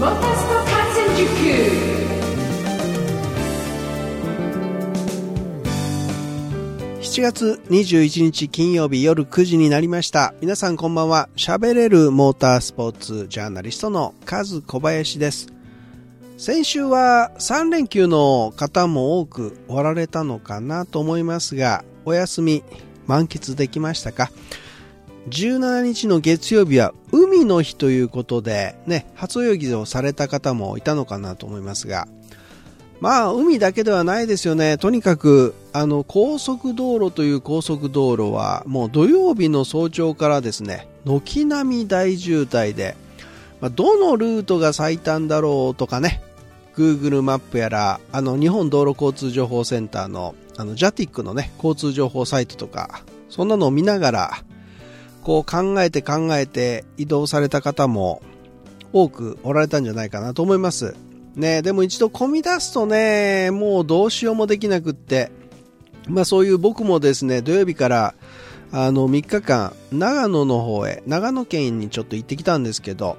7月21日金曜日夜9時になりました。皆さんこんばんは。喋れるモータースポーツジャーナリストのカズ小林です。先週は3連休の方も多くおられたのかなと思いますが、お休み満喫できましたか？17日の月曜日は海の日ということで、ね、初泳ぎをされた方もいたのかなと思いますが、まあ、海だけではないですよね。とにかく、あの、高速道路という高速道路は、もう土曜日の早朝からですね、軒並み大渋滞で、まあ、どのルートが最短だろうとかね、Google マップやら、あの、日本道路交通情報センターの、あの、JATIC のね、交通情報サイトとか、そんなのを見ながら、こう考えて考えて移動された方も多くおられたんじゃないかなと思います。ね、でも一度混み出すとね、もうどうしようもできなくって、まあそういう僕もですね、土曜日からあの3日間、長野の方へ、長野県にちょっと行ってきたんですけど、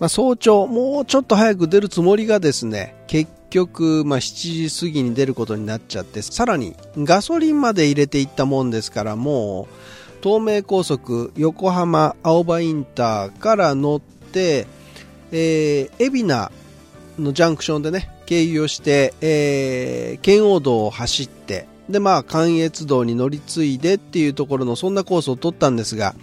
まあ、早朝、もうちょっと早く出るつもりがですね、結局、まあ、7時過ぎに出ることになっちゃって、さらにガソリンまで入れていったもんですから、もう、東名高速横浜青葉インターから乗って、えー、海老名のジャンクションでね、経由をして、えー、圏央道を走って、で、まあ、関越道に乗り継いでっていうところの、そんなコースを取ったんですが、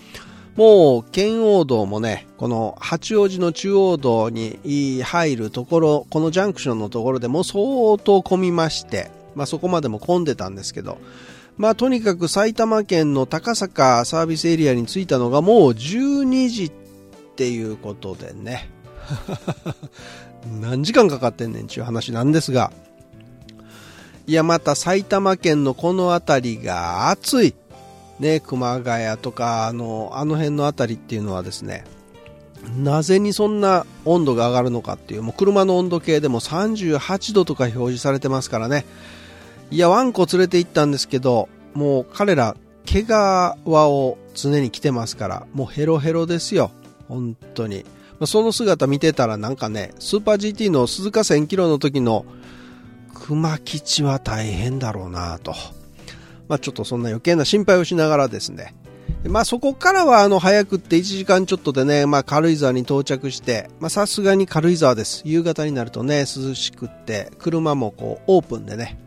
もう、圏央道もね、この八王子の中央道に入るところ、このジャンクションのところでも相当混みまして、まあそこまでも混んでたんですけど、まあとにかく埼玉県の高坂サービスエリアに着いたのがもう12時っていうことでね、何時間かかってんねんちゅう話なんですが、いや、また埼玉県のこの辺りが暑い。ね、熊谷とか、あの、あの辺の辺りっていうのはですね、なぜにそんな温度が上がるのかっていう、もう車の温度計でも38度とか表示されてますからね。いや、ワンコ連れて行ったんですけど、もう彼ら、毛皮を常に着てますから、もうヘロヘロですよ。本当にま。その姿見てたらなんかね、スーパー GT の鈴鹿1000キロの時の熊吉は大変だろうなと。まあちょっとそんな余計な心配をしながらですね。まあそこからはあの早くって1時間ちょっとでね、まあ軽井沢に到着して、まあさすがに軽井沢です。夕方になるとね、涼しくって、車もこうオープンでね、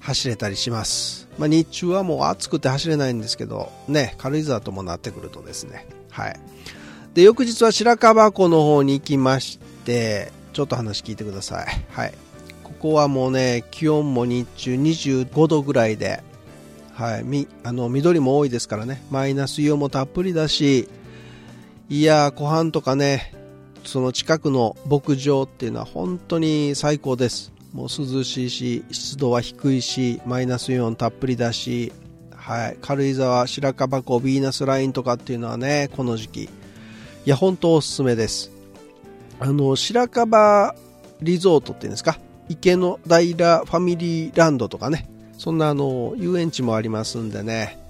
走れたりします。まあ日中はもう暑くて走れないんですけど、ね、軽井沢ともなってくるとですね、はい。で、翌日は白樺湖の方に行きまして、ちょっと話聞いてください。はい。ここはもうね、気温も日中25度ぐらいで、はい、みあの緑も多いですからね、マイナスイオンもたっぷりだし、いや湖畔とかね、その近くの牧場っていうのは本当に最高です。もう涼しいし、湿度は低いし、マイナスイオンたっぷりだし、はい、軽井沢、白樺湖、ヴィーナスラインとかっていうのはね、この時期、いや、本当おすすめです。あの、白樺リゾートっていうんですか、池の平ファミリーランドとかね、そんなあの、遊園地もありますんでね、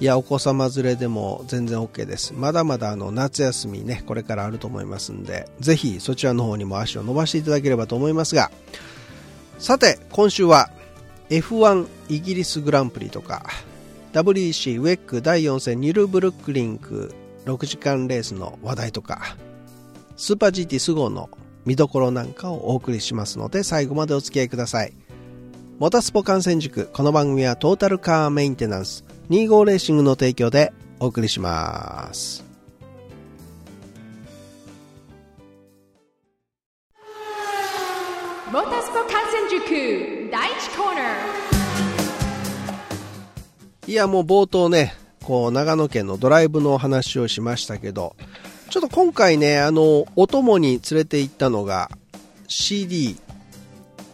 いや、お子様連れでも全然 OK です。まだまだあの、夏休みね、これからあると思いますんで、ぜひそちらの方にも足を伸ばしていただければと思いますが、さて、今週は F1 イギリスグランプリとか、WEC ウェック第4戦ニルブルックリンク6時間レースの話題とか、スーパー GT スゴーの見どころなんかをお送りしますので、最後までお付き合いください。モタスポ観戦塾、この番組はトータルカーメンテナンス25レーシングの提供でお送りします。いやもう冒頭ねこう、長野県のドライブの話をしましたけど、ちょっと今回ね、あの、お供に連れて行ったのが CD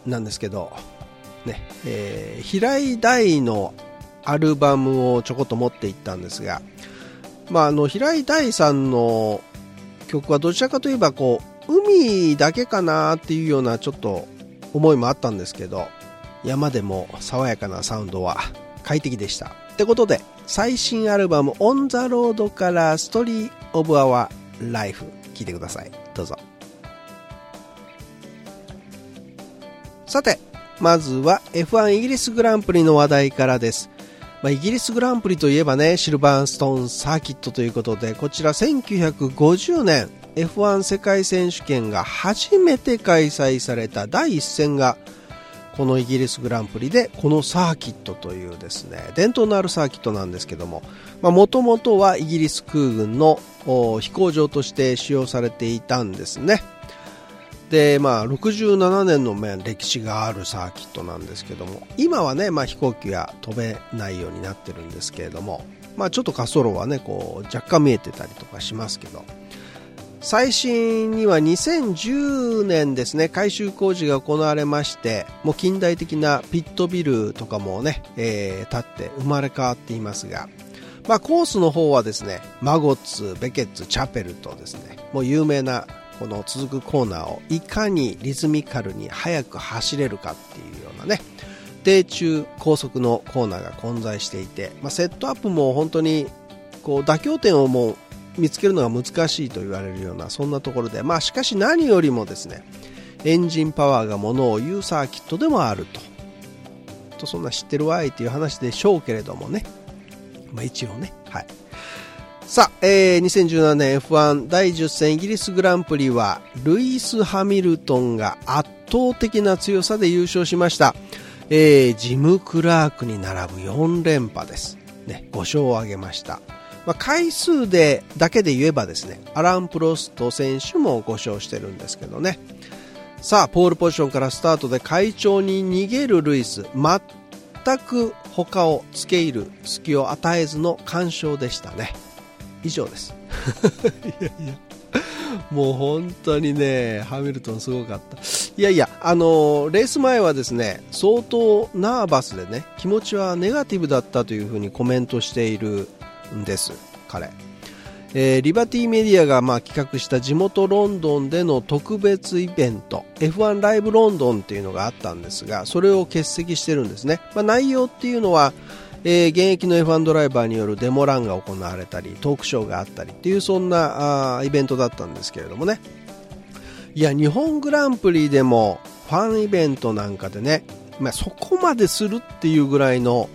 なんですけど、ね、えー、平井大のアルバムをちょこっと持って行ったんですが、まあ、あの、平井大さんの曲はどちらかといえば、こう、海だけかなっていうようなちょっと思いもあったんですけど、山でも爽やかなサウンドは快適でした。ってことで、最新アルバム On the Road から Story of Our Life 聴いてください。どうぞ。さて、まずは F1 イギリスグランプリの話題からです。まあ、イギリスグランプリといえばね、シルバーストーンサーキットということで、こちら1950年 F1 世界選手権が初めて開催された第一戦が、このイギリスグランプリでこのサーキットというですね伝統のあるサーキットなんですけどももともとはイギリス空軍の飛行場として使用されていたんですね。でまあ67年の歴史があるサーキットなんですけども今はね、まあ、飛行機が飛べないようになってるんですけれども、まあ、ちょっと滑走路はねこう若干見えてたりとかしますけど。最新には2010年ですね改修工事が行われましてもう近代的なピットビルとかもね、えー、建って生まれ変わっていますが、まあ、コースの方はですねマゴッツ、ベケッツ、チャペルとですねもう有名なこの続くコーナーをいかにリズミカルに速く走れるかっていうようなね低中高速のコーナーが混在していて、まあ、セットアップも本当にこう妥協点をもう見つけるのが難しいと言われるようなそんなところで、まあ、しかし何よりもですねエンジンパワーがものを言うサーキットでもあると。とそんな知ってるわいっていう話でしょうけれどもね、まあ、一応ね。はい。さあ、えー、2017年 F1 第10戦イギリスグランプリはルイス・ハミルトンが圧倒的な強さで優勝しました、えー、ジム・クラークに並ぶ4連覇です、ね、5勝を挙げました。まあ、回数でだけで言えばですねアラン・プロスト選手も5勝してるんですけどね。さあポールポジションからスタートで快調に逃げるルイス。全く他を付け入る隙を与えずの完勝でしたね。以上です。いやいや。もう本当にねハミルトンすごかった。いやいやあのレース前はですね相当ナーバスでね気持ちはネガティブだったというふうにコメントしているんです彼、えー、リバティメディアがまあ企画した地元ロンドンでの特別イベント F1 ライブロンドンっていうのがあったんですがそれを欠席してるんですね、まあ、内容っていうのは、えー、現役の F1 ドライバーによるデモランが行われたりトークショーがあったりっていうそんなあイベントだったんですけれどもね。いや日本グランプリでもファンイベントなんかでね、まあ、そこまでするっていうぐらいの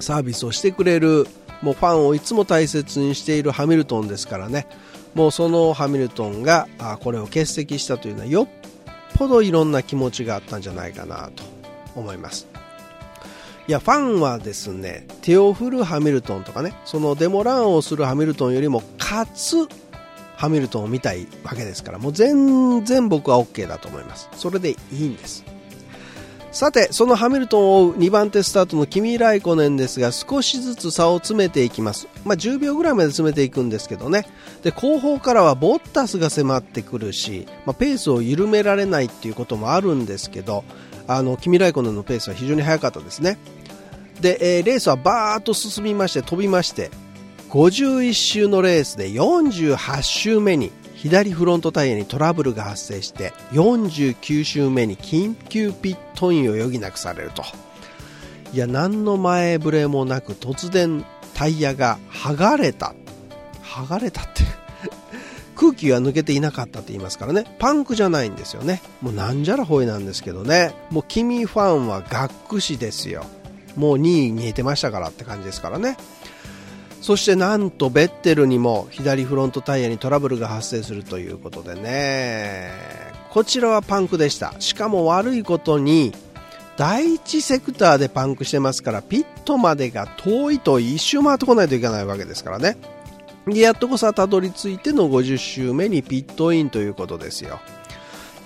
サービスをしてくれるもうファンをいつも大切にしているハミルトンですからね。もうそのハミルトンがこれを欠席したというのはよっぽどいろんな気持ちがあったんじゃないかなと思います。いやファンはですね手を振るハミルトンとかねそのデモランをするハミルトンよりも勝つハミルトンを見たいわけですからもう全然僕は OK だと思います。それでいいんです。さて、そのハミルトンを追う2番手スタートのキミ・ライコネンですが、少しずつ差を詰めていきます。まあ、10秒ぐらいまで詰めていくんですけどね。で、後方からはボッタスが迫ってくるし、まあ、ペースを緩められないっていうこともあるんですけど、あの、キミ・ライコネンのペースは非常に速かったですね。で、えー、レースはバーッと進みまして、飛びまして、51周のレースで48周目に左フロントタイヤにトラブルが発生して49周目に緊急ピットインを余儀なくされると。いや何の前触れもなく突然タイヤが剥がれた。剥がれたって 空気が抜けていなかったって言いますからね。パンクじゃないんですよね。もうなんじゃらほいなんですけどね。もう君ファンはがっくしですよ。もう2位見えてましたからって感じですからね。そしてなんとベッテルにも左フロントタイヤにトラブルが発生するということでね。こちらはパンクでした。しかも悪いことに第1セクターでパンクしてますからピットまでが遠いと一周回ってこないといけないわけですからね。でやっとこさたどり着いての50周目にピットインということですよ。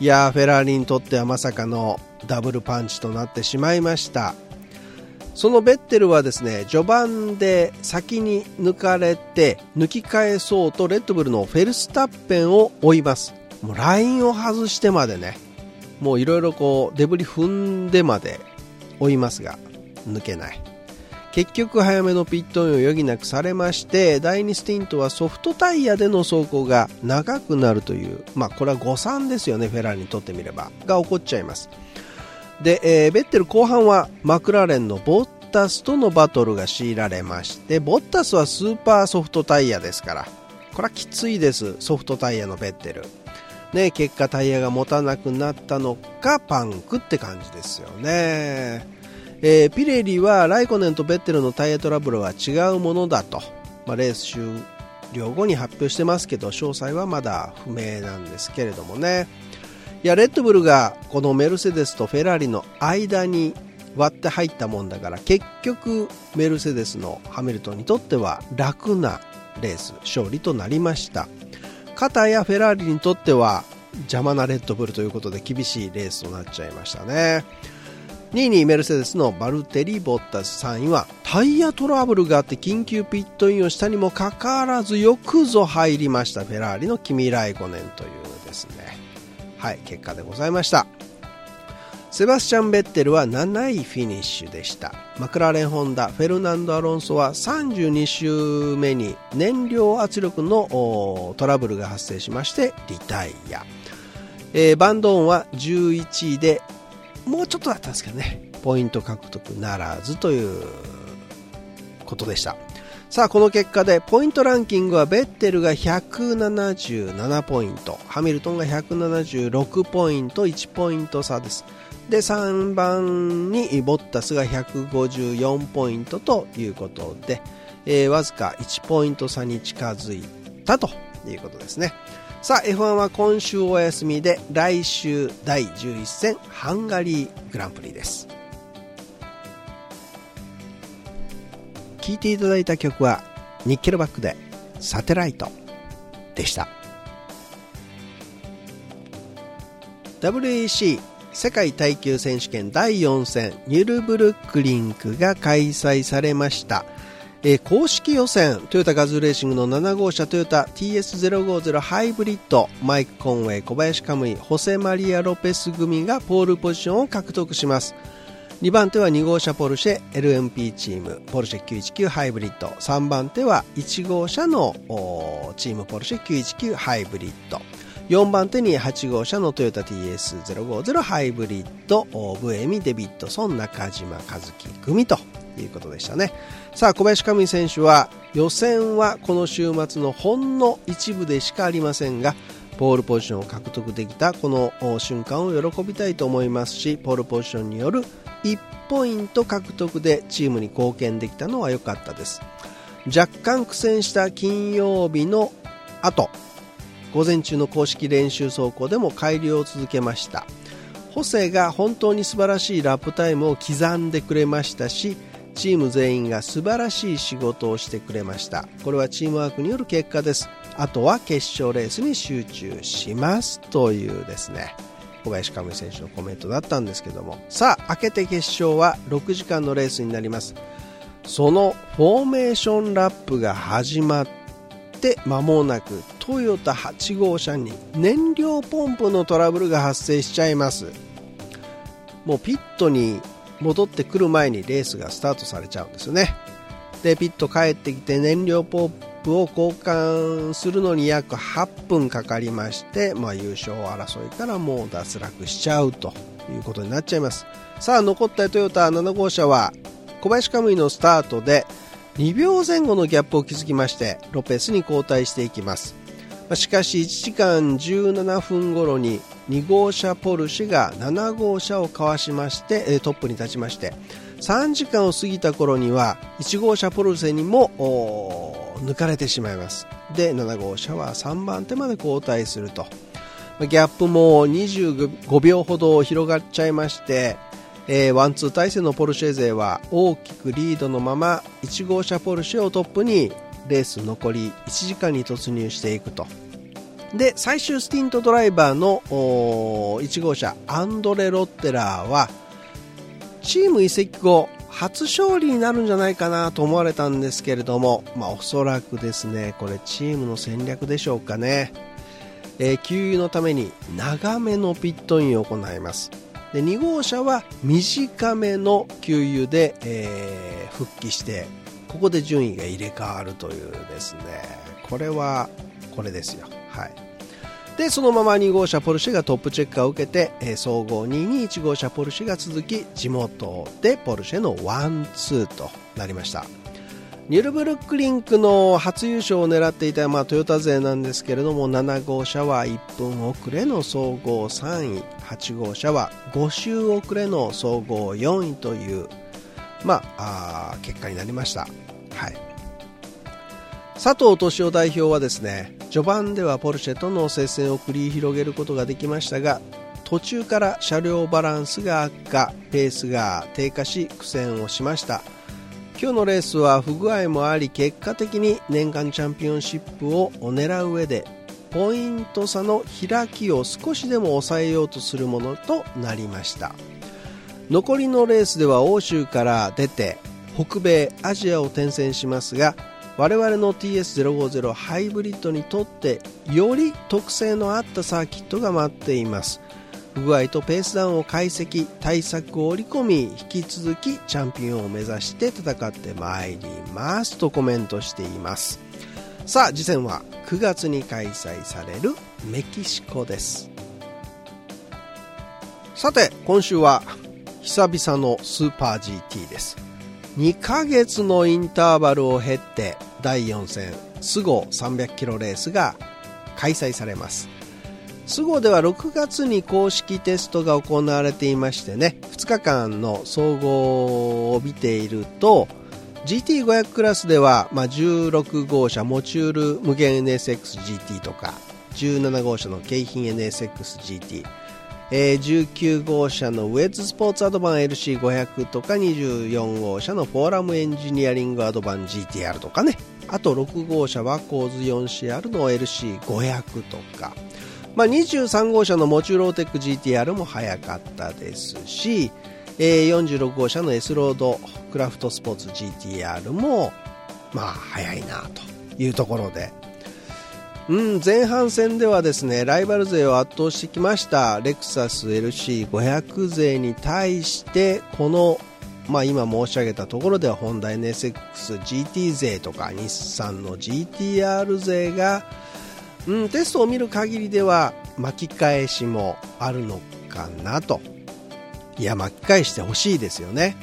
いやーフェラーリにとってはまさかのダブルパンチとなってしまいました。そのベッテルはですね序盤で先に抜かれて抜き返そうとレッドブルのフェルスタッペンを追います。もうラインを外してまでねもういろいろこうデブリ踏んでまで追いますが抜けない。結局早めのピットインを余儀なくされまして第2スティントはソフトタイヤでの走行が長くなるというまあこれは誤算ですよねフェラーリにとってみれば。が起こっちゃいます。で、えー、ベッテル後半はマクラーレンのボッタスとのバトルが強いられましてボッタスはスーパーソフトタイヤですから。これはきついですソフトタイヤのベッテル。ね、結果タイヤが持たなくなったのかパンクって感じですよね、えー、ピレリはライコネンとベッテルのタイヤトラブルは違うものだと、まあ、レース終了後に発表してますけど詳細はまだ不明なんですけれどもね。いやレッドブルがこのメルセデスとフェラーリの間に割って入ったもんだから結局メルセデスのハミルトンにとっては楽なレース勝利となりました。片やフェラーリにとっては邪魔なレッドブルということで厳しいレースとなっちゃいましたね。2位にメルセデスのバルテリ・ボッタス。3位はタイヤトラブルがあって緊急ピットインをしたにもかかわらずよくぞ入りましたフェラーリのキミ・ライコネンという。はい結果でございました。セバスチャン・ベッテルは7位フィニッシュでした。マクラーレン・ホンダフェルナンド・アロンソは32周目に燃料圧力のトラブルが発生しましてリタイア、えー、バンドーンは11位でもうちょっとだったんですけどね。ポイント獲得ならずということでした。さあこの結果でポイントランキングはベッテルが177ポイントハミルトンが176ポイント1ポイント差です。で3番にボッタスが154ポイントということで、えー、わずか1ポイント差に近づいたということですね。さあ F1 は今週お休みで来週第11戦ハンガリーグランプリです。聴いていただいた曲はニッケルバックでサテライトでした。WEC 世界耐久選手権第4戦ニュルブルックリンクが開催されました、えー、公式予選トヨタガズレーシングの7号車トヨタ TS050 ハイブリッドマイク・コンウェイ小林カムイホセマリア・ロペス組がポールポジションを獲得します。2番手は2号車ポルシェ LMP チームポルシェ919ハイブリッド。3番手は1号車のチームポルシェ919ハイブリッド。4番手に8号車のトヨタ TS050 ハイブリッド。ブエミデビッドソン中島和樹組ということでしたね。さあ小林上選手は予選はこの週末のほんの一部でしかありませんがポールポジションを獲得できたこの瞬間を喜びたいと思いますしポールポジションによる1ポイント獲得でチームに貢献できたのは良かったです。若干苦戦した金曜日の後午前中の公式練習走行でも改良を続けました。ホセが本当に素晴らしいラップタイムを刻んでくれましたしチーム全員が素晴らしい仕事をしてくれました。これはチームワークによる結果です。あとは決勝レースに集中します。というですね。小林カムイ選手のコメントだったんですけども。さあ明けて決勝は6時間のレースになります。そのフォーメーションラップが始まって間もなくトヨタ8号車に燃料ポンプのトラブルが発生しちゃいます。もうピットに戻ってくる前にレースがスタートされちゃうんですよね。でピット帰ってきて燃料ポンプを交換するのに約8分かかりまして、まあ、優勝争いからもう脱落しちゃうということになっちゃいます。さあ残ったトヨタ7号車は小林カムイのスタートで2秒前後のギャップを築きましてロペスに交代していきます。しかし1時間17分頃に2号車ポルシェが7号車をかわしましてトップに立ちまして3時間を過ぎた頃には1号車ポルシェにも抜かれてしまいます。で7号車は3番手まで交代すると。ギャップも25秒ほど広がっちゃいましてえ、ワンツー体制のポルシェ勢は大きくリードのまま1号車ポルシェをトップにレース残り1時間に突入していくと。で最終スティントドライバーの1号車アンドレ・ロッテラーはチーム移籍後初勝利になるんじゃないかなと思われたんですけれども、まあ、おそらくですねこれチームの戦略でしょうかね、えー、給油のために長めのピットインを行います。で2号車は短めの給油で、えー、復帰してここで順位が入れ替わるというですね。これはこれですよ。はい。でそのまま2号車ポルシェがトップチェッカーを受けて、えー、総合2位に1号車ポルシェが続き地元でポルシェのワンツーとなりました。ニュルブルックリンクの初優勝を狙っていた、まあ、トヨタ勢なんですけれども7号車は1分遅れの総合3位8号車は5周遅れの総合4位という、まあ、あ結果になりました、はい、佐藤敏夫代表はですね序盤ではポルシェとの接戦を繰り広げることができましたが途中から車両バランスが悪化ペースが低下し苦戦をしました。今日のレースは不具合もあり結果的に年間チャンピオンシップを狙う上でポイント差の開きを少しでも抑えようとするものとなりました。残りのレースでは欧州から出て北米アジアを転戦しますが我々の TS050 ハイブリッドにとってより特性のあったサーキットが待っています。不具合とペースダウンを解析対策を織り込み引き続きチャンピオンを目指して戦ってまいりますとコメントしています。さあ次戦は9月に開催されるメキシコです。さて今週は久々のスーパー GT です。2ヶ月のインターバルを経って第4戦スゴ300キロレースが開催されます。スゴでは6月に公式テストが行われていましてね2日間の総合を見ていると GT500 クラスでは、まあ、16号車モチュール無限 NSXGT とか17号車の京浜 NSXGT えー、19号車のウェッズスポーツアドバン LC500 とか24号車のフォーラムエンジニアリングアドバン GTR とかね。あと6号車はコーズ 4CR の LC500 とか、まあ、23号車のモチュローテック GTR も早かったですし、えー、46号車の S ロードクラフトスポーツ GTR もまあ早いなというところで。うん、前半戦ではですねライバル勢を圧倒してきましたレクサス LC500 勢に対してこの、まあ、今申し上げたところではホンダ NSXGT 勢とか日産の GTR 勢が、うん、テストを見る限りでは巻き返しもあるのかなといや巻き返してほしいですよね。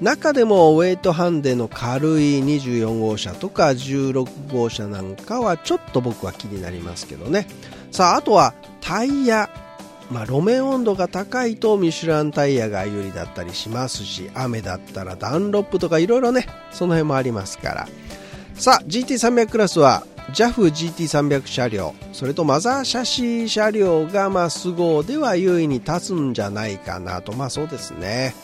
中でもウェイトハンデの軽い24号車とか16号車なんかはちょっと僕は気になりますけどね。さああとはタイヤ。まあ、路面温度が高いとミシュランタイヤが有利だったりしますし雨だったらダンロップとかいろいろねその辺もありますから。さあ GT300 クラスは JAFGT300 車両。それとマザーシャシー車両がまあスゴーでは優位に立つんじゃないかなと。まあそうですね。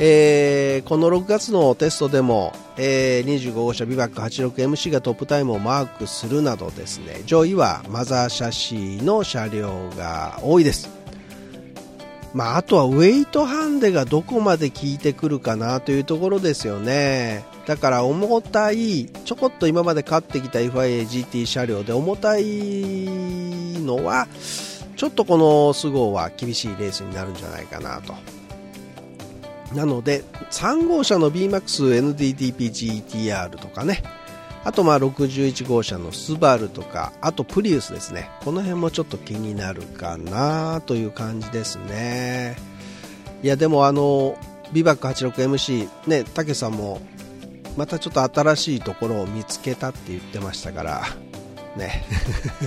えー、この6月のテストでも、えー、25号車ビバック 86MC がトップタイムをマークするなどですね上位はマザーシャシーの車両が多いです、まあ、あとはウェイトハンデがどこまで効いてくるかなというところですよね。だから重たいちょこっと今まで勝ってきた FIAGT 車両で重たいのはちょっとこのスゴは厳しいレースになるんじゃないかなと。なので3号車の BMAXNDDPGTR とかね。あとまあ61号車のスバルとかあとプリウスですね。この辺もちょっと気になるかなという感じですね。いやでもあのビバック 86MC ねたけさんもまたちょっと新しいところを見つけたって言ってましたからね。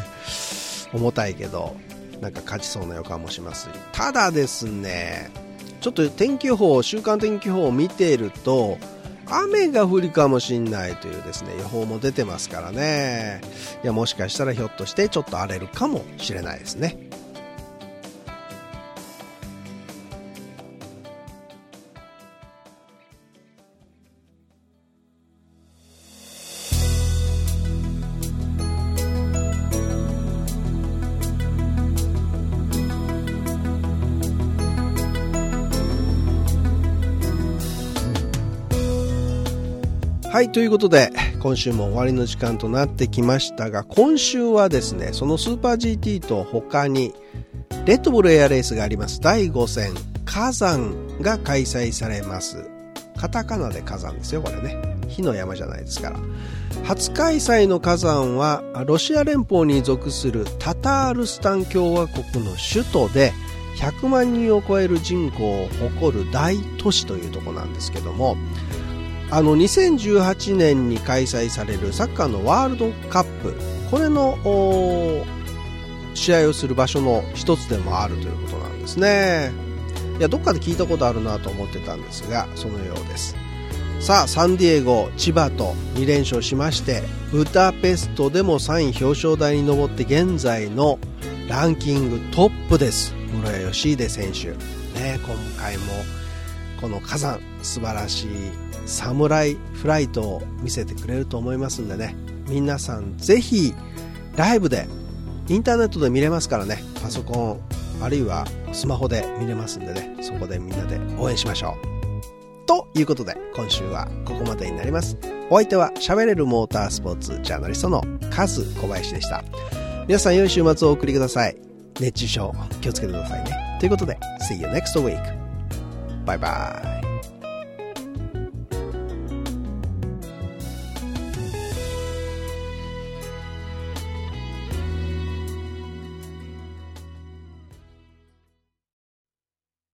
重たいけどなんか勝ちそうな予感もします。ただですねちょっと天気予報、週間天気予報を見ていると、雨が降るかもしれないというですね、予報も出てますからね。いや、もしかしたらひょっとしてちょっと荒れるかもしれないですね。はい、ということで、今週も終わりの時間となってきましたが、今週はですね、そのスーパー GT と他に、レッドブルエアレースがあります。第5戦、火山が開催されます。カタカナで火山ですよ、これね。火の山じゃないですから。初開催の火山は、ロシア連邦に属するタタールスタン共和国の首都で、100万人を超える人口を誇る大都市というとこなんですけども、あの2018年に開催されるサッカーのワールドカップ。これの試合をする場所の一つでもあるということなんですね。いやどっかで聞いたことあるなと思ってたんですがそのようです。さあサンディエゴ千葉と2連勝しましてブダペストでも3位表彰台に上って現在のランキングトップです。室谷義秀選手。ね今回もこの火山素晴らしいサムライフライトを見せてくれると思いますんでね。皆さんぜひライブでインターネットで見れますからね。パソコンあるいはスマホで見れますんでね。そこでみんなで応援しましょう。ということで今週はここまでになります。お相手は喋れるモータースポーツジャーナリストのカズ小林でした。皆さん良い週末をお送りください。熱中症気をつけてくださいね。ということで See you next week バイバイ。